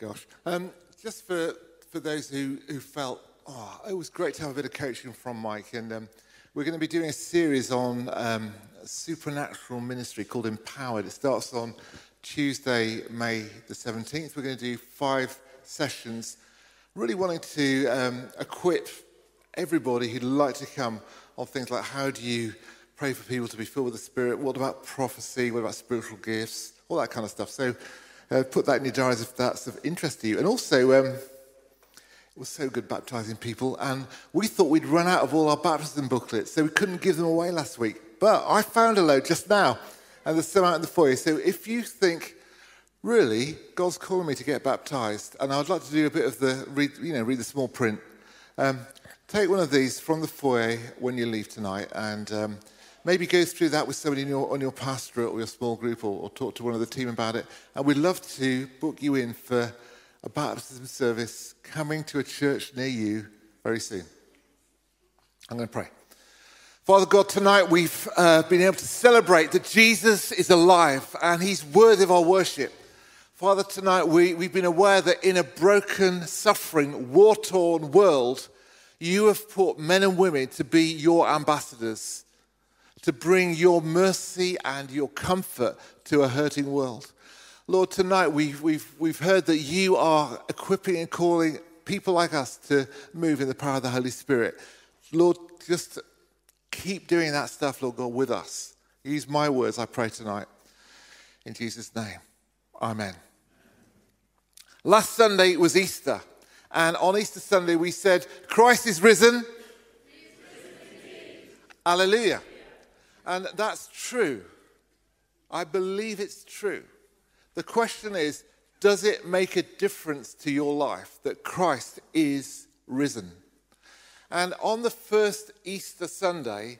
Gosh. Um, just for, for those who, who felt, oh, it was great to have a bit of coaching from Mike. And um, we're going to be doing a series on um, supernatural ministry called Empowered. It starts on Tuesday, May the 17th. We're going to do five sessions, really wanting to um, equip everybody who'd like to come on things like how do you pray for people to be filled with the Spirit? What about prophecy? What about spiritual gifts? All that kind of stuff. So uh, put that in your diaries if that's of interest to you. And also, um, it was so good baptizing people, and we thought we'd run out of all our baptism booklets, so we couldn't give them away last week. But I found a load just now, and there's some out in the foyer. So if you think, really, God's calling me to get baptized, and I'd like to do a bit of the, read, you know, read the small print, um, take one of these from the foyer when you leave tonight, and um, maybe go through that with somebody your, on your pastorate or your small group or, or, talk to one of the team about it. And we'd love to book you in for a baptism service coming to a church near you very soon. I'm going to pray. Father God, tonight we've uh, been able to celebrate that Jesus is alive and he's worthy of our worship. Father, tonight we, we've been aware that in a broken, suffering, war torn world, you have put men and women to be your ambassadors to bring your mercy and your comfort to a hurting world. Lord, tonight we've, we've, we've heard that you are equipping and calling people like us to move in the power of the Holy Spirit. Lord, just keep doing that stuff, Lord God, with us. Use my words, I pray tonight. In Jesus' name, Amen. Last Sunday was Easter. And on Easter Sunday, we said, Christ is risen. Hallelujah. And that's true. I believe it's true. The question is does it make a difference to your life that Christ is risen? And on the first Easter Sunday,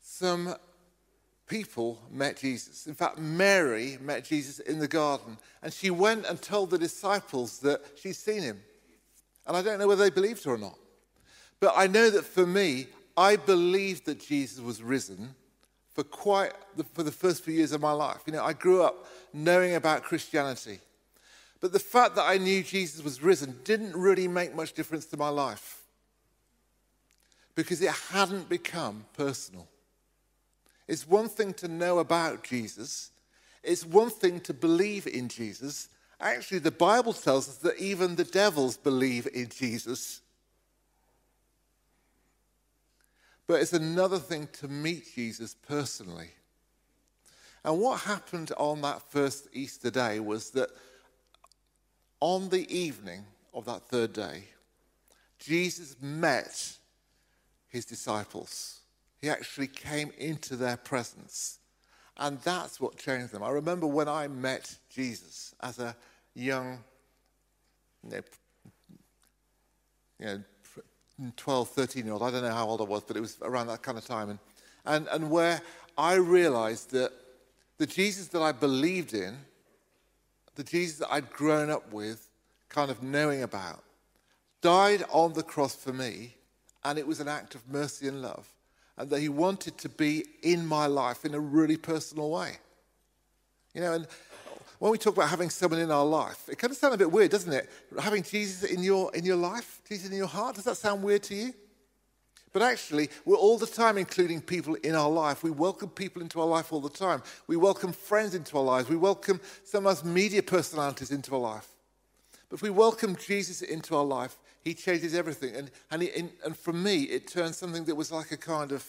some people met Jesus. In fact, Mary met Jesus in the garden, and she went and told the disciples that she'd seen him. And I don't know whether they believed her or not. But I know that for me, I believed that Jesus was risen for quite the, for the first few years of my life. You know, I grew up knowing about Christianity. But the fact that I knew Jesus was risen didn't really make much difference to my life because it hadn't become personal. It's one thing to know about Jesus, it's one thing to believe in Jesus. Actually, the Bible tells us that even the devils believe in Jesus. But it's another thing to meet Jesus personally. And what happened on that first Easter day was that on the evening of that third day, Jesus met his disciples. He actually came into their presence. And that's what changed them. I remember when I met Jesus as a young, you know, 12, 13 year old. I don't know how old I was, but it was around that kind of time. And, and, and where I realized that the Jesus that I believed in, the Jesus that I'd grown up with, kind of knowing about, died on the cross for me, and it was an act of mercy and love, and that he wanted to be in my life in a really personal way. You know, and when we talk about having someone in our life, it kind of sounds a bit weird, doesn't it? Having Jesus in your, in your life, Jesus in your heart, does that sound weird to you? But actually, we're all the time including people in our life. We welcome people into our life all the time. We welcome friends into our lives. We welcome some of us media personalities into our life. But if we welcome Jesus into our life, he changes everything. And, and, he, and for me, it turns something that was like a kind of,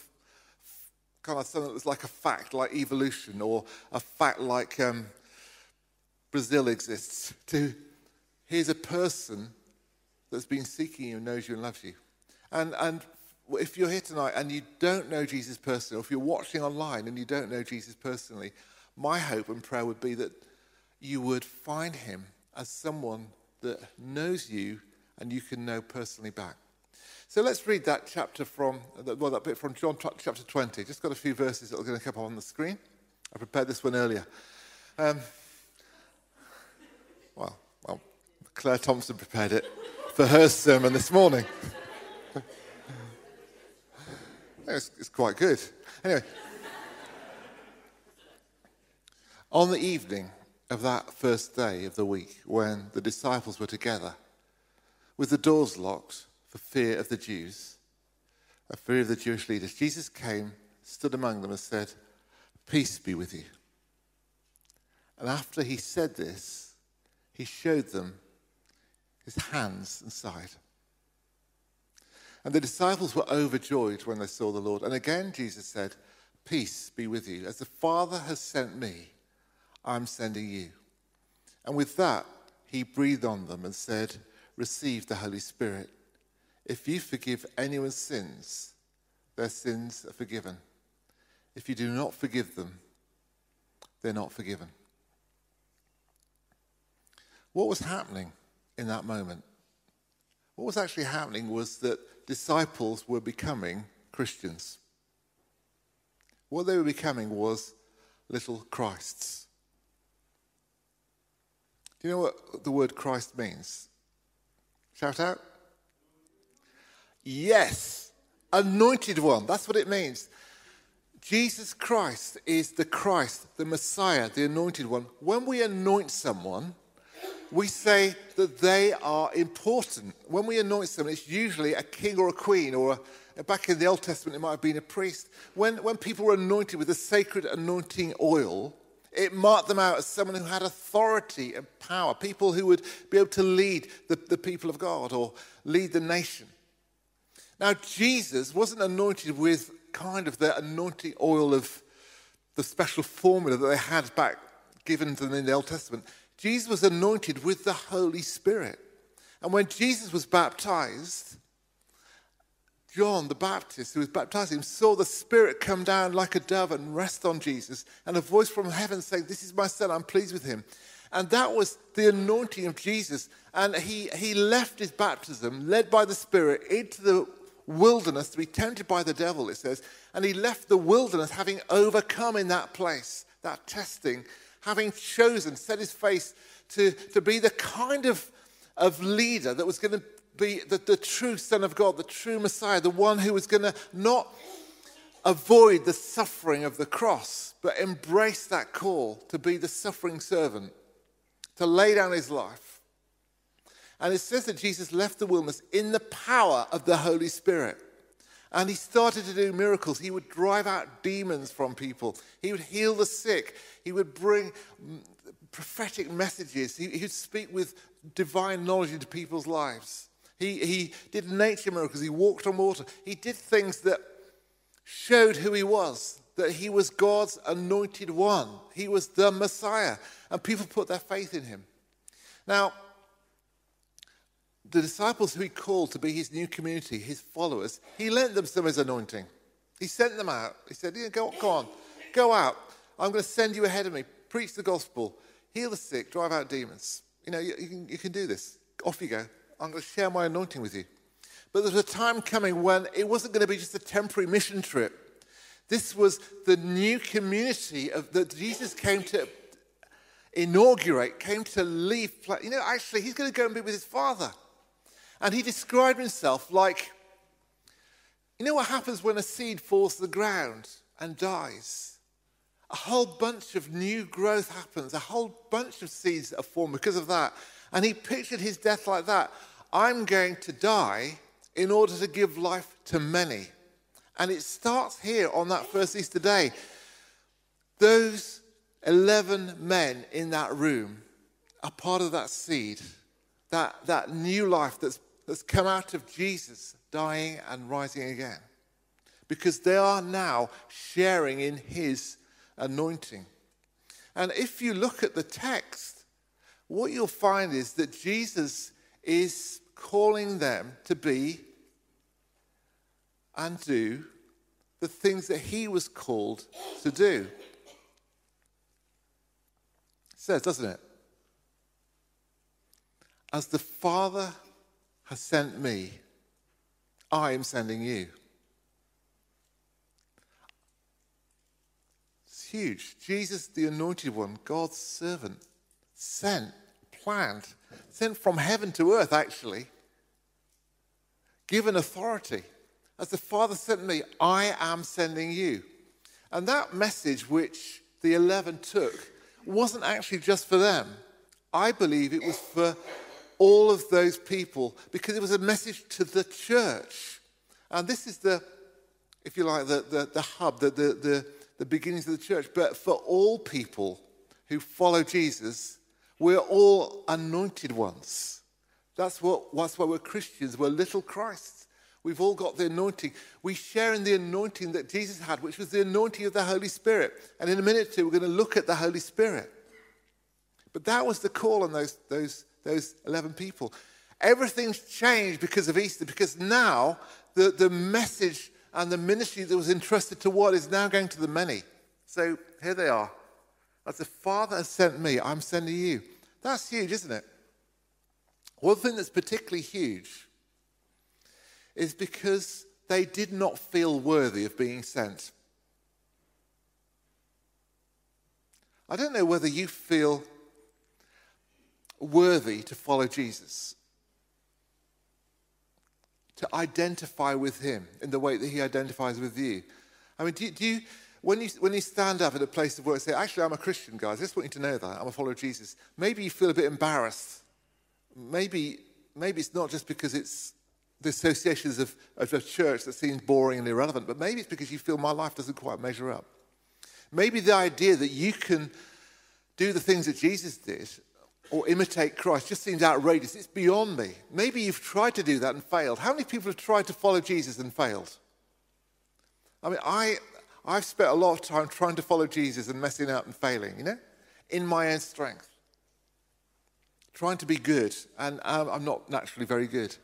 kind of something that was like a fact, like evolution, or a fact like um, Brazil exists, to here's a person that's been seeking you, knows you, and loves you. And, and if you're here tonight and you don't know Jesus personally, or if you're watching online and you don't know Jesus personally, my hope and prayer would be that you would find him as someone that knows you and you can know personally back. So let's read that chapter from, well, that bit from John chapter 20. Just got a few verses that are going to come up on the screen. I prepared this one earlier. Um, well, well, Claire Thompson prepared it for her sermon this morning. it's, it's quite good. Anyway, on the evening of that first day of the week when the disciples were together with the doors locked for fear of the Jews, a fear of the Jewish leaders, Jesus came, stood among them, and said, Peace be with you. And after he said this, he showed them his hands and side. And the disciples were overjoyed when they saw the Lord. And again, Jesus said, Peace be with you. As the Father has sent me, I'm sending you. And with that, he breathed on them and said, Receive the Holy Spirit. If you forgive anyone's sins, their sins are forgiven. If you do not forgive them, they're not forgiven. What was happening in that moment? What was actually happening was that disciples were becoming Christians. What they were becoming was little Christs. Do you know what the word Christ means? Shout out. Yes, anointed one. That's what it means. Jesus Christ is the Christ, the Messiah, the anointed one. When we anoint someone, we say that they are important. When we anoint someone, it's usually a king or a queen, or a, back in the Old Testament, it might have been a priest. When, when people were anointed with the sacred anointing oil, it marked them out as someone who had authority and power, people who would be able to lead the, the people of God or lead the nation. Now, Jesus wasn't anointed with kind of the anointing oil of the special formula that they had back given to them in the Old Testament. Jesus was anointed with the Holy Spirit. And when Jesus was baptized, John the Baptist, who was baptizing him, saw the Spirit come down like a dove and rest on Jesus, and a voice from heaven saying, This is my son, I'm pleased with him. And that was the anointing of Jesus. And he, he left his baptism, led by the Spirit, into the wilderness to be tempted by the devil, it says. And he left the wilderness having overcome in that place, that testing, having chosen, set his face to, to be the kind of, of leader that was going to be the, the true Son of God, the true Messiah, the one who was going to not avoid the suffering of the cross, but embrace that call to be the suffering servant, to lay down his life. And it says that Jesus left the wilderness in the power of the Holy Spirit. And he started to do miracles. He would drive out demons from people. He would heal the sick. He would bring mm, prophetic messages. He, he would speak with divine knowledge into people's lives. He, he did nature miracles. He walked on water. He did things that showed who he was, that he was God's anointed one. He was the Messiah. And people put their faith in him. Now, the disciples who he called to be his new community, his followers, he lent them some of his anointing. He sent them out. He said, yeah, go, go on, go out. I'm going to send you ahead of me. Preach the gospel, heal the sick, drive out demons. You know, you, you, can, you can do this. Off you go. I'm going to share my anointing with you. But there was a time coming when it wasn't going to be just a temporary mission trip. This was the new community of, that Jesus came to inaugurate, came to leave. You know, actually, he's going to go and be with his father. And he described himself like you know what happens when a seed falls to the ground and dies? A whole bunch of new growth happens, a whole bunch of seeds are formed because of that. And he pictured his death like that I'm going to die in order to give life to many. And it starts here on that first Easter day. Those 11 men in that room are part of that seed, that, that new life that's that's come out of Jesus dying and rising again. Because they are now sharing in his anointing. And if you look at the text, what you'll find is that Jesus is calling them to be and do the things that he was called to do. It says, doesn't it? As the Father has sent me, I am sending you. It's huge. Jesus, the anointed one, God's servant, sent, planned, sent from heaven to earth, actually, given authority. As the Father sent me, I am sending you. And that message, which the 11 took, wasn't actually just for them. I believe it was for all of those people because it was a message to the church. And this is the, if you like, the, the, the hub, the, the, the, the beginnings of the church. But for all people who follow Jesus, we're all anointed ones. That's, what, that's why we're Christians. We're little Christs. We've all got the anointing. We share in the anointing that Jesus had, which was the anointing of the Holy Spirit. And in a minute or two, we're going to look at the Holy Spirit. But that was the call on those, those, those 11 people. Everything's changed because of Easter, because now the, the message and the ministry that was entrusted to what is now going to the many. So here they are. As the Father has sent me, I'm sending you. That's huge, isn't it? One thing that's particularly huge is because they did not feel worthy of being sent. I don't know whether you feel worthy to follow Jesus, to identify with him in the way that he identifies with you. I mean, do, do you, when you, when you stand up at a place of work and say, actually, I'm a Christian, guys, I just want you to know that, I'm a follower of Jesus, maybe you feel a bit embarrassed. Maybe, maybe it's not just because it's the associations of, of a church that seems boring and irrelevant, but maybe it's because you feel my life doesn't quite measure up. Maybe the idea that you can do the things that Jesus did or imitate Christ just seems outrageous. It's beyond me. Maybe you've tried to do that and failed. How many people have tried to follow Jesus and failed? I mean, I, I've spent a lot of time trying to follow Jesus and messing up and failing, you know, in my own strength. Trying to be good, and um, I'm not naturally very good.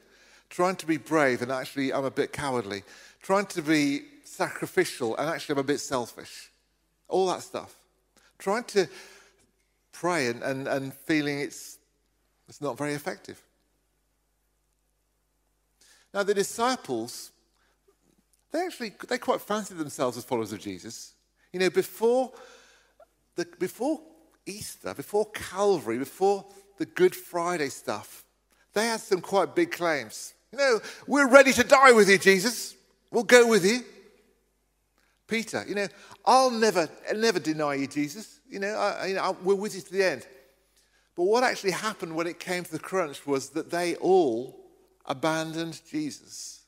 Trying to be brave, and actually I'm a bit cowardly. Trying to be sacrificial, and actually I'm a bit selfish. All that stuff. Trying to pray and, and, and feeling it's, it's not very effective. Now, the disciples, they actually, they quite fancied themselves as followers of Jesus. You know, before, the, before Easter, before Calvary, before the Good Friday stuff, they had some quite big claims. You know, we're ready to die with you, Jesus. We'll go with you. Peter, you know, I'll never, never deny you, Jesus. You know, I, you know, we're with you to the end. But what actually happened when it came to the crunch was that they all abandoned Jesus.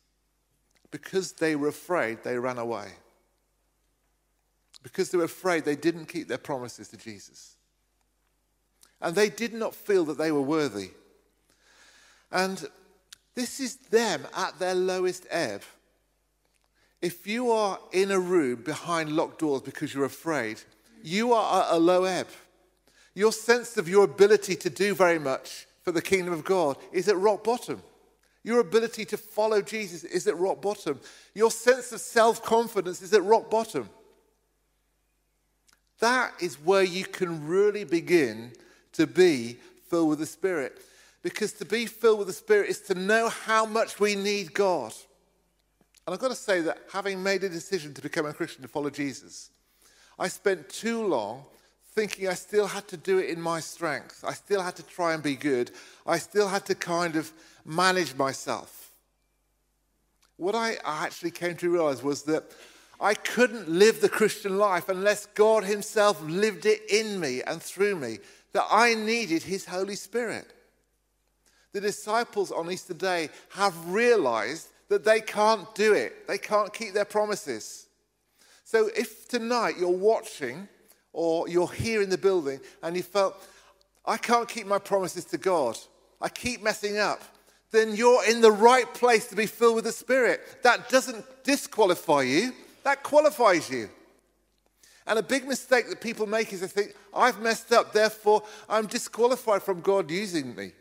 Because they were afraid, they ran away. Because they were afraid, they didn't keep their promises to Jesus. And they did not feel that they were worthy. And this is them at their lowest ebb. If you are in a room behind locked doors because you're afraid, you are at a low ebb. Your sense of your ability to do very much for the kingdom of God is at rock bottom. Your ability to follow Jesus is at rock bottom. Your sense of self confidence is at rock bottom. That is where you can really begin to be filled with the Spirit. Because to be filled with the Spirit is to know how much we need God. And I've got to say that having made a decision to become a Christian, to follow Jesus, I spent too long thinking I still had to do it in my strength. I still had to try and be good. I still had to kind of manage myself. What I actually came to realize was that I couldn't live the Christian life unless God Himself lived it in me and through me, that I needed His Holy Spirit. The disciples on Easter Day have realized that they can't do it, they can't keep their promises. So if tonight you're watching or you're here in the building and you felt, I can't keep my promises to God, I keep messing up, then you're in the right place to be filled with the Spirit. That doesn't disqualify you, that qualifies you. And a big mistake that people make is they think, I've messed up, therefore I'm disqualified from God using me.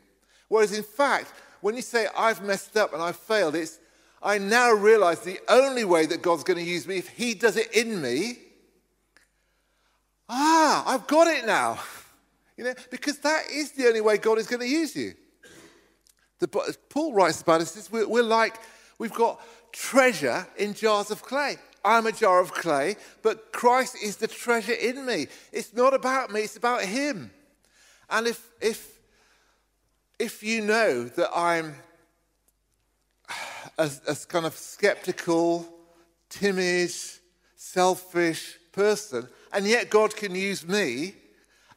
Whereas in fact, when you say I've messed up and I've failed, it's I now realize the only way that God's going to use me if He does it in me. Ah, I've got it now. You know, because that is the only way God is going to use you. The, Paul writes about us, we're, we're like, we've got treasure in jars of clay. I'm a jar of clay, but Christ is the treasure in me. It's not about me, it's about Him. And if, if, if you know that I'm a, a kind of skeptical, timid, selfish person, and yet God can use me,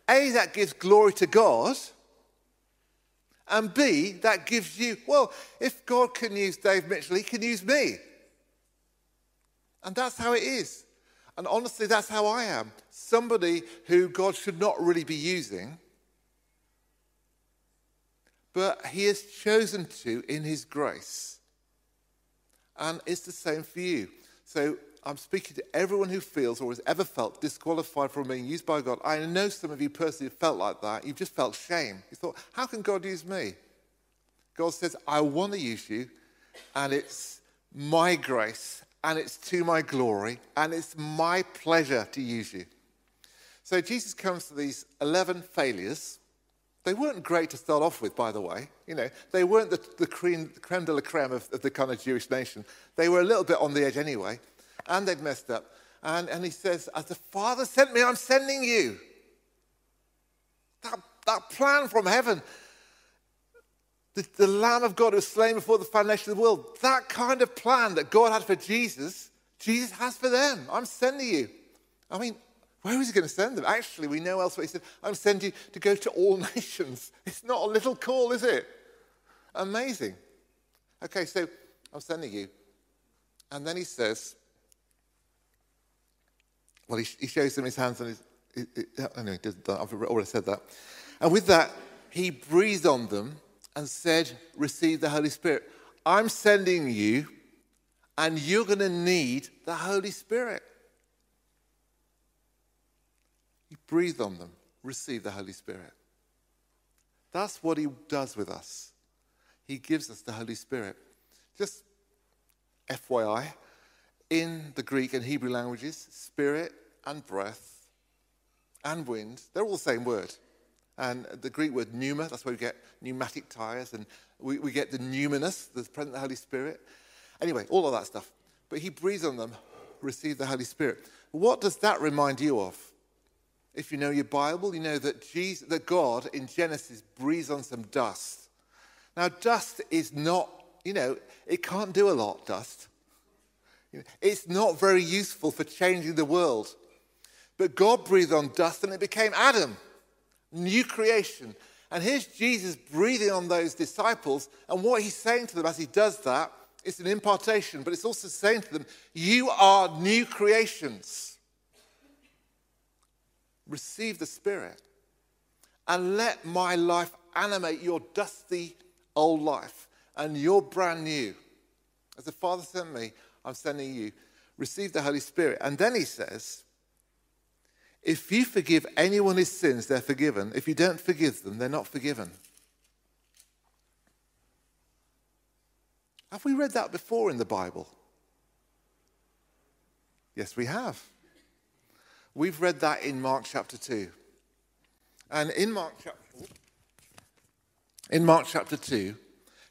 A, that gives glory to God. And B, that gives you, well, if God can use Dave Mitchell, he can use me. And that's how it is. And honestly, that's how I am. Somebody who God should not really be using, but he has chosen to in his grace. And it's the same for you. So I'm speaking to everyone who feels or has ever felt disqualified from being used by God. I know some of you personally have felt like that. You've just felt shame. You thought, how can God use me? God says, I want to use you, and it's my grace, and it's to my glory, and it's my pleasure to use you. So Jesus comes to these 11 failures. They weren't great to start off with, by the way. You know, they weren't the, the creme, creme de la creme of, of the kind of Jewish nation. They were a little bit on the edge anyway and they'd messed up. And, and he says, As the Father sent me, I'm sending you. That, that plan from heaven, the, the Lamb of God who was slain before the foundation of the world, that kind of plan that God had for Jesus, Jesus has for them. I'm sending you. I mean, where is he going to send them? Actually, we know elsewhere he said, I'm sending you to go to all nations. It's not a little call, is it? Amazing. Okay, so I'm sending you. And then he says, well, he, he shows them his hands and his. He, he, anyway, I've already said that. And with that, he breathed on them and said, Receive the Holy Spirit. I'm sending you, and you're going to need the Holy Spirit. He breathed on them, receive the Holy Spirit. That's what he does with us. He gives us the Holy Spirit. Just FYI, in the Greek and Hebrew languages, spirit and breath and wind, they're all the same word. And the Greek word pneuma, that's where we get pneumatic tires, and we, we get the numinous, the presence of the Holy Spirit. Anyway, all of that stuff. But he breathes on them, receive the Holy Spirit. What does that remind you of? If you know your Bible, you know that, Jesus, that God in Genesis breathes on some dust. Now, dust is not, you know, it can't do a lot, dust. It's not very useful for changing the world. But God breathed on dust and it became Adam, new creation. And here's Jesus breathing on those disciples. And what he's saying to them as he does that, it's an impartation, but it's also saying to them, You are new creations. Receive the Spirit and let my life animate your dusty old life and you're brand new. As the Father sent me, I'm sending you. Receive the Holy Spirit. And then he says, if you forgive anyone his sins, they're forgiven. If you don't forgive them, they're not forgiven. Have we read that before in the Bible? Yes, we have. We've read that in Mark chapter 2. And in Mark chapter in Mark chapter 2,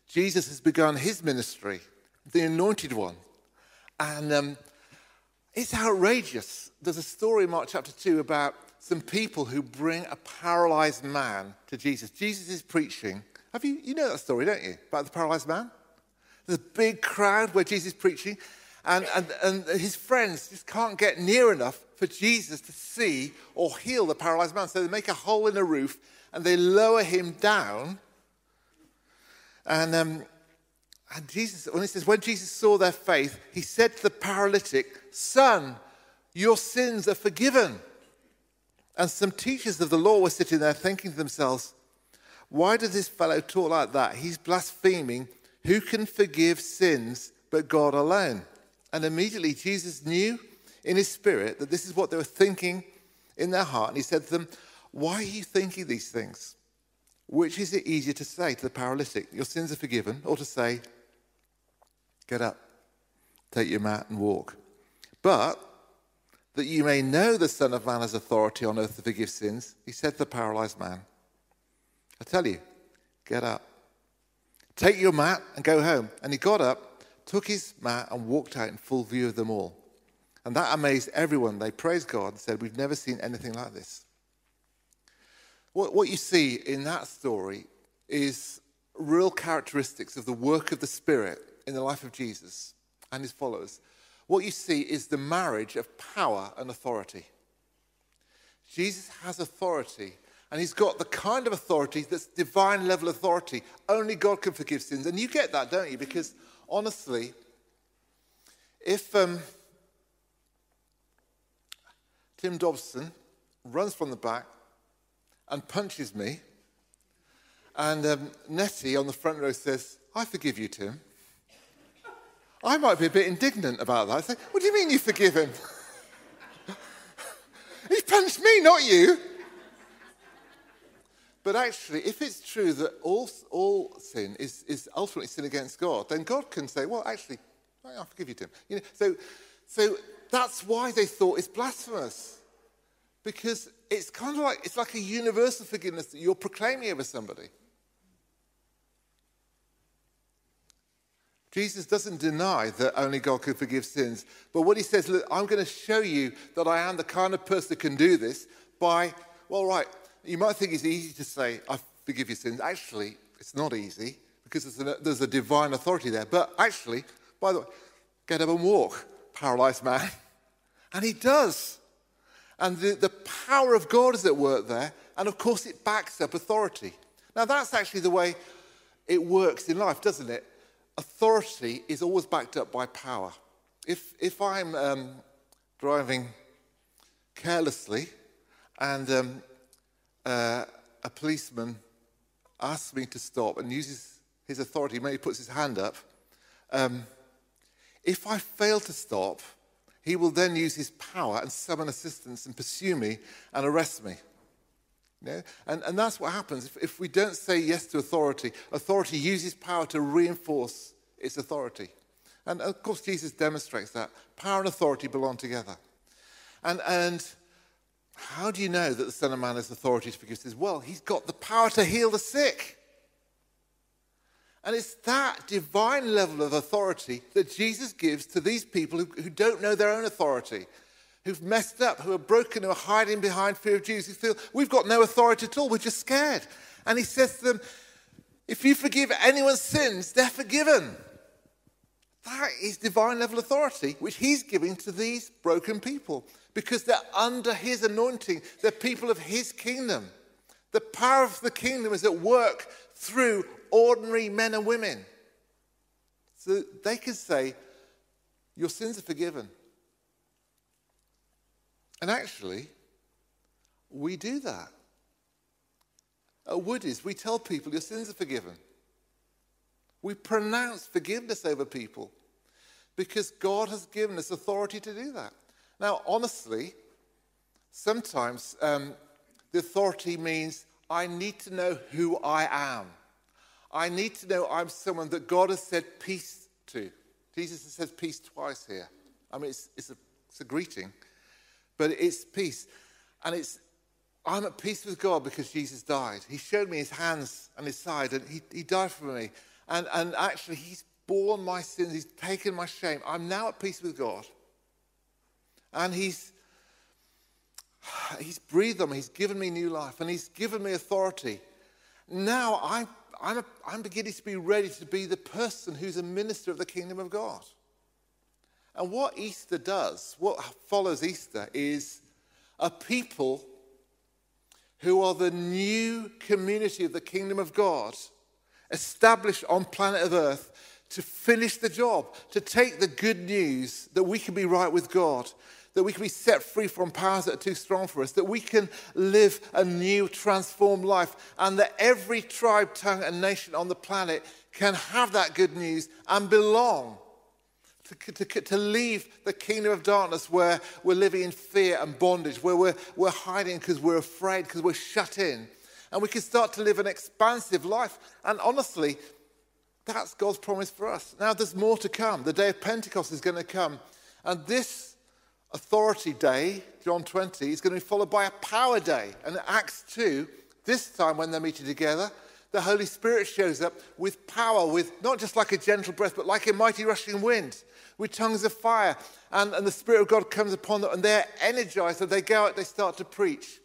Jesus has begun his ministry, the anointed one. And um, it's outrageous. There's a story in Mark chapter 2 about some people who bring a paralyzed man to Jesus. Jesus is preaching. Have you, you know that story, don't you? About the paralyzed man? A big crowd where Jesus is preaching, and, and, and his friends just can't get near enough for Jesus to see or heal the paralyzed man. So they make a hole in the roof and they lower him down. And um, and Jesus, when he says, when Jesus saw their faith, he said to the paralytic, Son, your sins are forgiven. And some teachers of the law were sitting there thinking to themselves, Why does this fellow talk like that? He's blaspheming. Who can forgive sins but God alone? And immediately Jesus knew in his spirit that this is what they were thinking in their heart. And he said to them, Why are you thinking these things? Which is it easier to say to the paralytic, Your sins are forgiven, or to say, Get up, take your mat, and walk. But that you may know the Son of Man has authority on earth to forgive sins, he said to the paralyzed man, I tell you, get up, take your mat, and go home. And he got up, took his mat, and walked out in full view of them all. And that amazed everyone. They praised God and said, We've never seen anything like this. What, what you see in that story is real characteristics of the work of the Spirit in the life of Jesus and his followers, what you see is the marriage of power and authority. Jesus has authority And he's got the kind of authority that's divine level authority. Only God can forgive sins. And you get that, don't you? Because honestly, if um, Tim Dobson runs from the back and punches me, and um, Nettie on the front row says, I forgive you, Tim. I might be a bit indignant about that. I say, What do you mean you forgive him? he punched me, not you. But actually, if it's true that all, all sin is, is ultimately sin against God, then God can say, well, actually, I forgive you, Tim. You know, so, so that's why they thought it's blasphemous. Because it's kind of like, it's like a universal forgiveness that you're proclaiming over somebody. Jesus doesn't deny that only God can forgive sins. But what he says, look, I'm going to show you that I am the kind of person that can do this by, well, right, you might think it's easy to say, I forgive your sins. Actually, it's not easy because there's a, there's a divine authority there. But actually, by the way, get up and walk, paralyzed man. And he does. And the, the power of God is at work there. And of course, it backs up authority. Now, that's actually the way it works in life, doesn't it? Authority is always backed up by power. If, if I'm um, driving carelessly and um, uh, a policeman asks me to stop and uses his authority, maybe puts his hand up, um, if I fail to stop, he will then use his power and summon assistance and pursue me and arrest me. You know? and, and that's what happens. If, if we don't say yes to authority, authority uses power to reinforce its authority. And of course, Jesus demonstrates that. Power and authority belong together. And, and how do you know that the Son of Man has authority to forgive sins? Well, he's got the power to heal the sick. And it's that divine level of authority that Jesus gives to these people who, who don't know their own authority, who've messed up, who are broken, who are hiding behind fear of Jews, who feel we've got no authority at all, we're just scared. And he says to them, if you forgive anyone's sins, they're forgiven. That is divine level authority, which he's giving to these broken people because they're under his anointing. They're people of his kingdom. The power of the kingdom is at work through ordinary men and women. So they can say, Your sins are forgiven. And actually, we do that. At Woody's, we tell people, Your sins are forgiven. We pronounce forgiveness over people because God has given us authority to do that. Now, honestly, sometimes um, the authority means I need to know who I am. I need to know I'm someone that God has said peace to. Jesus says peace twice here. I mean, it's, it's, a, it's a greeting, but it's peace. And it's, I'm at peace with God because Jesus died. He showed me his hands and his side, and he, he died for me. And, and actually, he's borne my sins, he's taken my shame. I'm now at peace with God. And he's, he's breathed on me, he's given me new life, and he's given me authority. Now I'm I'm, a, I'm beginning to be ready to be the person who's a minister of the kingdom of God. And what Easter does, what follows Easter, is a people who are the new community of the kingdom of God, established on planet Earth to finish the job, to take the good news that we can be right with God, that we can be set free from powers that are too strong for us, that we can live a new, transformed life, and that every tribe, tongue, and nation on the planet can have that good news and belong. To, to, to leave the kingdom of darkness where we're living in fear and bondage, where we're, we're hiding because we're afraid, because we're shut in. And we can start to live an expansive life. And honestly, that's God's promise for us. Now, there's more to come. The day of Pentecost is going to come. And this authority day, John 20, is going to be followed by a power day. And Acts 2, this time when they're meeting together, the Holy Spirit shows up with power, with not just like a gentle breath, but like a mighty rushing wind, with tongues of fire. And, and the Spirit of God comes upon them, and they're energized, and they go out, they start to preach.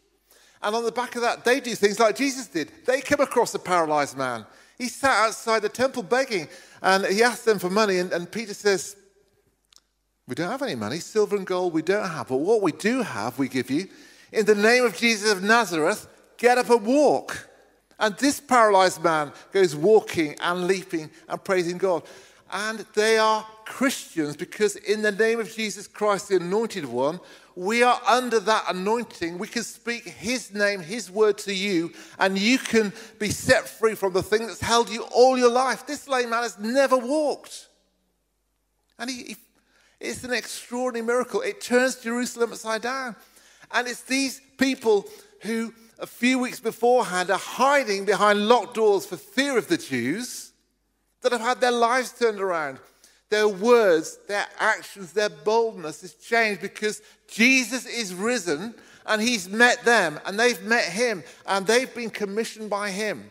And on the back of that, they do things like Jesus did. They come across a paralyzed man. He sat outside the temple begging, and he asked them for money, and, and Peter says, we don't have any money. Silver and gold we don't have. But what we do have, we give you. In the name of Jesus of Nazareth, get up and walk. And this paralyzed man goes walking and leaping and praising God. And they are Christians because, in the name of Jesus Christ, the anointed one, we are under that anointing. We can speak His name, His word to you, and you can be set free from the thing that's held you all your life. This lame man has never walked. And he, he, it's an extraordinary miracle. It turns Jerusalem upside down. And it's these people who, a few weeks beforehand, are hiding behind locked doors for fear of the Jews that have had their lives turned around their words, their actions, their boldness is changed because Jesus is risen and he's met them and they've met him and they've been commissioned by him.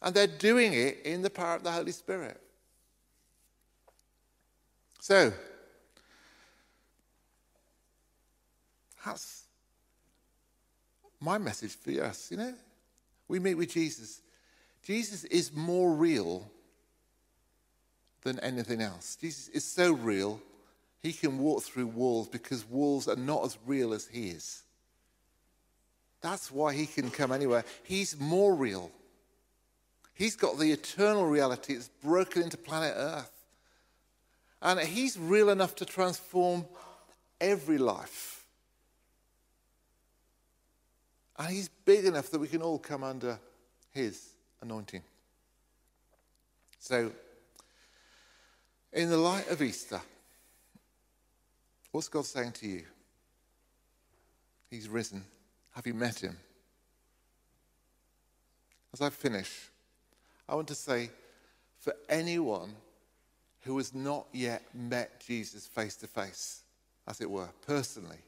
And they're doing it in the power of the Holy Spirit. So, that's my message for us, you know? We meet with Jesus. Jesus is more real than anything else. Jesus is so real, he can walk through walls because walls are not as real as he is. That's why he can come anywhere. He's more real. He's got the eternal reality that's broken into planet Earth. And he's real enough to transform every life. And he's big enough that we can all come under his anointing. So in the light of Easter, what's God saying to you? He's risen. Have you met him? As I finish, I want to say for anyone who has not yet met Jesus face to face, as it were, personally,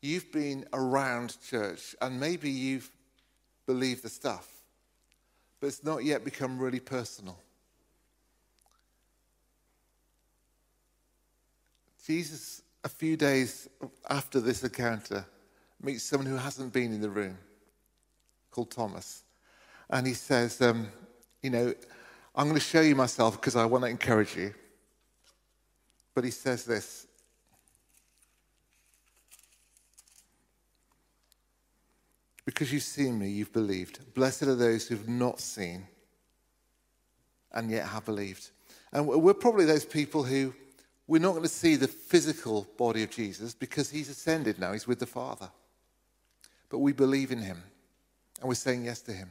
you've been around church and maybe you've believed the stuff, but it's not yet become really personal. Jesus, a few days after this encounter, meets someone who hasn't been in the room called Thomas. And he says, um, You know, I'm going to show you myself because I want to encourage you. But he says this Because you've seen me, you've believed. Blessed are those who've not seen and yet have believed. And we're probably those people who we're not going to see the physical body of Jesus because he's ascended now, he's with the Father. But we believe in him and we're saying yes to him.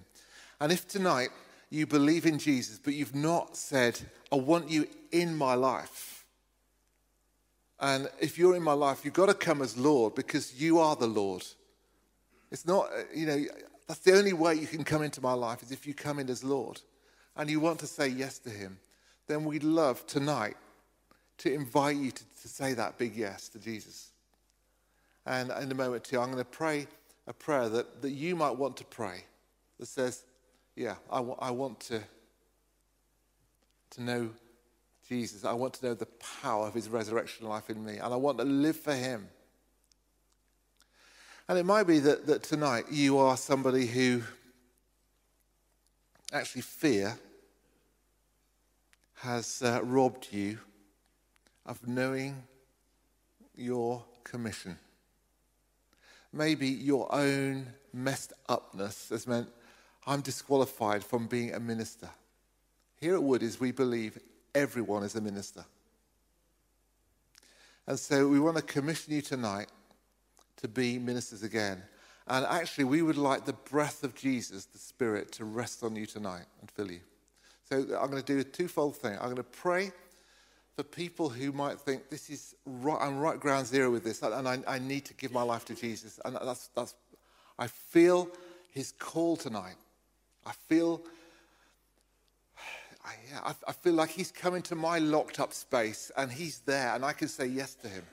And if tonight you believe in Jesus, but you've not said, I want you in my life, and if you're in my life, you've got to come as Lord because you are the Lord. It's not, uh, you know, that's the only way you can come into my life is if you come in as Lord and you want to say yes to him. Then we'd love tonight to invite you to, to say that big yes to Jesus. And in a moment, too, I'm going to pray a prayer that, that you might want to pray that says, Yeah, I, w- I want to, to know Jesus. I want to know the power of his resurrection life in me. And I want to live for him. And it might be that, that tonight you are somebody who actually fear has uh, robbed you of knowing your commission. Maybe your own messed upness has meant I'm disqualified from being a minister. Here at Woodies, we believe everyone is a minister. And so we want to commission you tonight to be ministers again. And actually, we would like the breath of Jesus, the Spirit, to rest on you tonight and fill you. So I'm going to do a twofold thing. I'm going to pray for people who might think this is right, I'm right ground zero with this, and I, I need to give my life to Jesus. And that's, that's, I feel his call tonight. I feel, I, yeah, I, I feel like he's come into my locked up space and he's there, and I can say yes to him.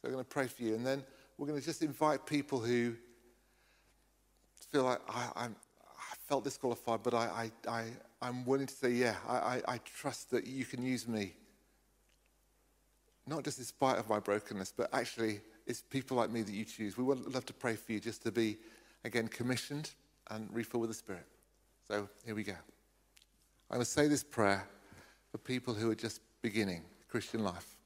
So I'm going to pray for you, and then we're going to just invite people who feel like I, am I felt disqualified, but I, I, I, I'm willing to say, yeah, I, I, I trust that you can use me. Not just in spite of my brokenness, but actually, it's people like me that you choose. We would love to pray for you just to be, again, commissioned and refill with the Spirit. So here we go. I'm going to say this prayer for people who are just beginning Christian life.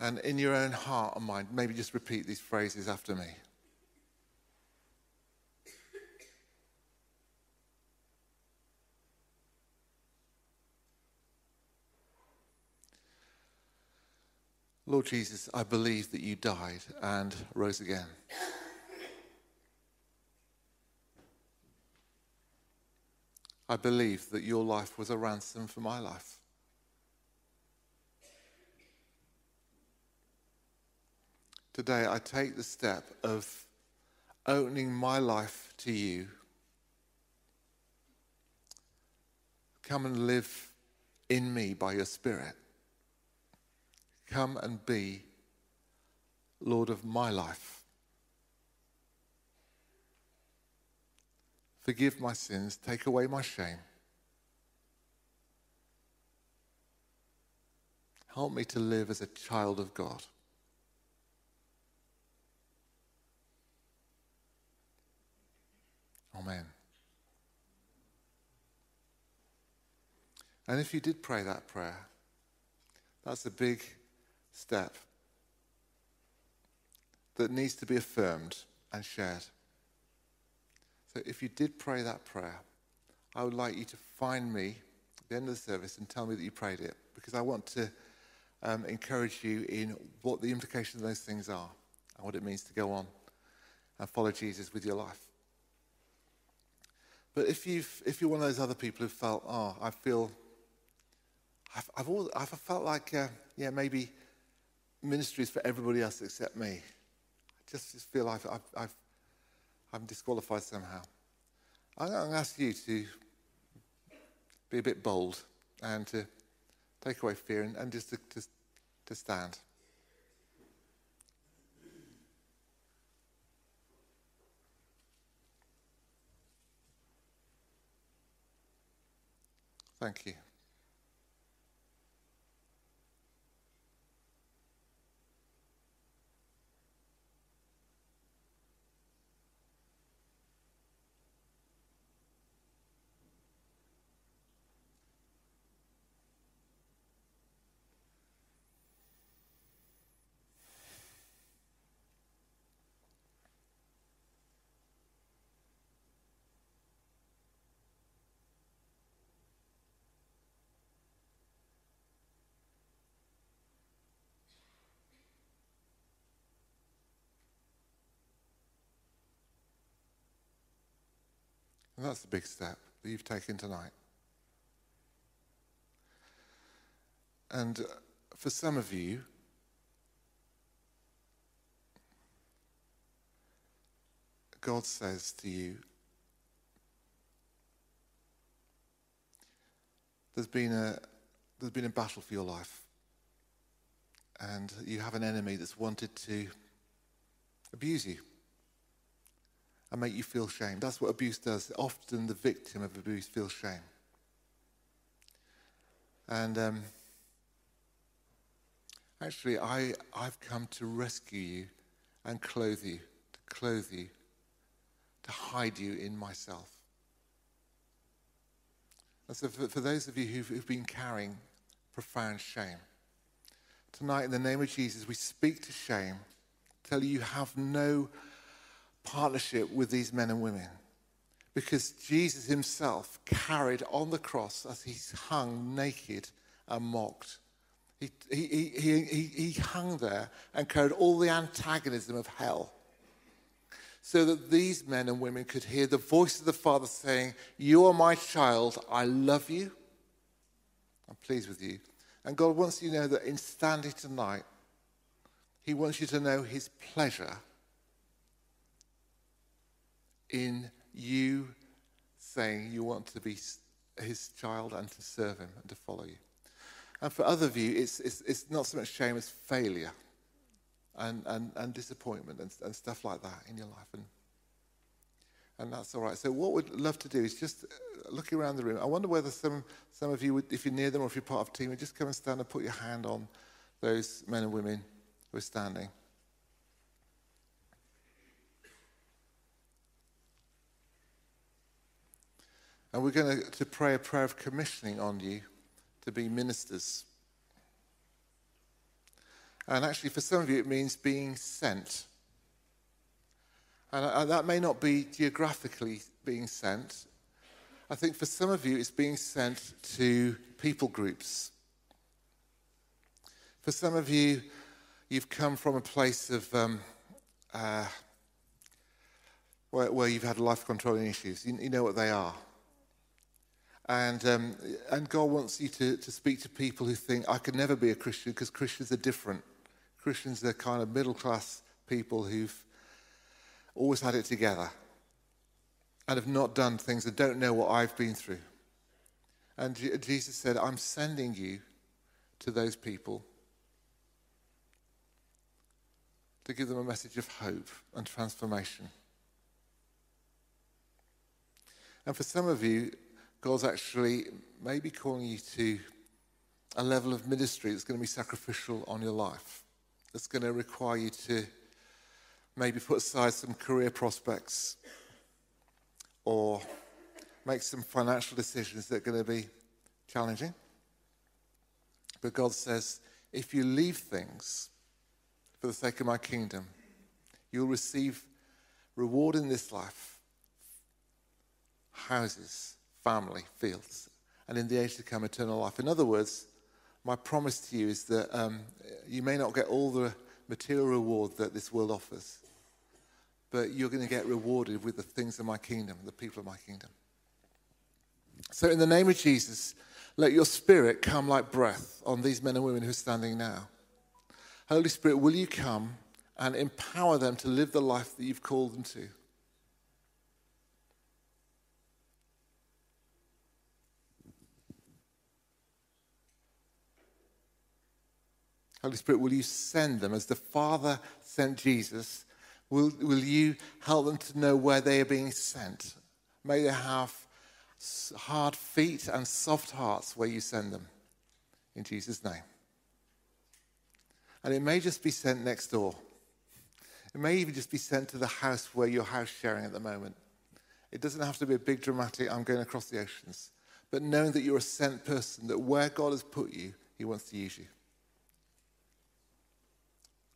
And in your own heart and mind, maybe just repeat these phrases after me. Lord Jesus, I believe that you died and rose again. I believe that your life was a ransom for my life. Today, I take the step of opening my life to you. Come and live in me by your Spirit. Come and be Lord of my life. Forgive my sins, take away my shame. Help me to live as a child of God. Amen. And if you did pray that prayer, that's a big step that needs to be affirmed and shared. So if you did pray that prayer, I would like you to find me at the end of the service and tell me that you prayed it because I want to um, encourage you in what the implications of those things are and what it means to go on and follow Jesus with your life. But if, you've, if you're one of those other people who felt, oh, I feel, I've, I've, I've felt like, uh, yeah, maybe ministry is for everybody else except me. I just, just feel I've, I've, I'm disqualified somehow. I'm going to ask you to be a bit bold and to take away fear and, and just to, to, to stand. Thank you. And that's the big step that you've taken tonight. And uh, for some of you, God says to you, there's been a there's been a battle for your life. And you have an enemy that's wanted to abuse you and make you feel shame. That's what abuse does. Often the victim of abuse feels shame. And um, actually, I, I've come to rescue you and clothe you, to clothe you, to hide you in myself. And so, for, for those of you who've, who've been carrying profound shame, tonight, in the name of Jesus, we speak to shame, tell you you have no partnership with these men and women because Jesus himself carried on the cross as he hung naked and mocked. He, he, he, he, he hung there and carried all the antagonism of hell so that these men and women could hear the voice of the Father saying, You are my child, I love you, I'm pleased with you. And God wants you to know that in standing tonight, He wants you to know His pleasure in you saying you want to be his child and to serve him and to follow you. And for other of you, it's, it's, it's not so much shame as failure and, and, and disappointment and, and stuff like that in your life. And, and that's all right. So what we'd love to do is just uh, look around the room. I wonder whether some, some of you, would, if you're near them or if you're part of a team, would just come and stand and put your hand on those men and women who are standing. And we're going to, to pray a prayer of commissioning on you to be ministers. And actually, for some of you, it means being sent. And, and that may not be geographically being sent. I think for some of you, it's being sent to people groups. For some of you, you've come from a place of um, uh, where, where, you've had life controlling issues. You, you know what they are. And, um, and God wants you to, to speak to people who think, I could never be a Christian because Christians are different. Christians are kind of middle class people who've always had it together and have not done things that don't know what I've been through. And Jesus said, I'm sending you to those people to give them a message of hope and transformation. And for some of you, God's actually maybe calling you to a level of ministry that's going to be sacrificial on your life, that's going to require you to maybe put aside some career prospects or make some financial decisions that are going to be challenging. But God says, if you leave things for the sake of my kingdom, you'll receive reward in this life houses, family, fields, and in the age to come, eternal life. In other words, my promise to you is that um, you may not get all the material reward that this world offers, but you're going to get rewarded with the things of my kingdom, the people of my kingdom. So, in the name of Jesus, let your spirit come like breath on these men and women who are standing now. Holy Spirit, will you come and empower them to live the life that you've called them to? Holy Spirit, will you send them as the Father sent Jesus? Will, will you help them to know where they are being sent? May they have hard feet and soft hearts where you send them. In Jesus' name. And it may just be sent next door. It may even just be sent to the house where you're house sharing at the moment. It doesn't have to be a big dramatic, I'm going across the oceans. But knowing that you're a sent person, that where God has put you, He wants to use you.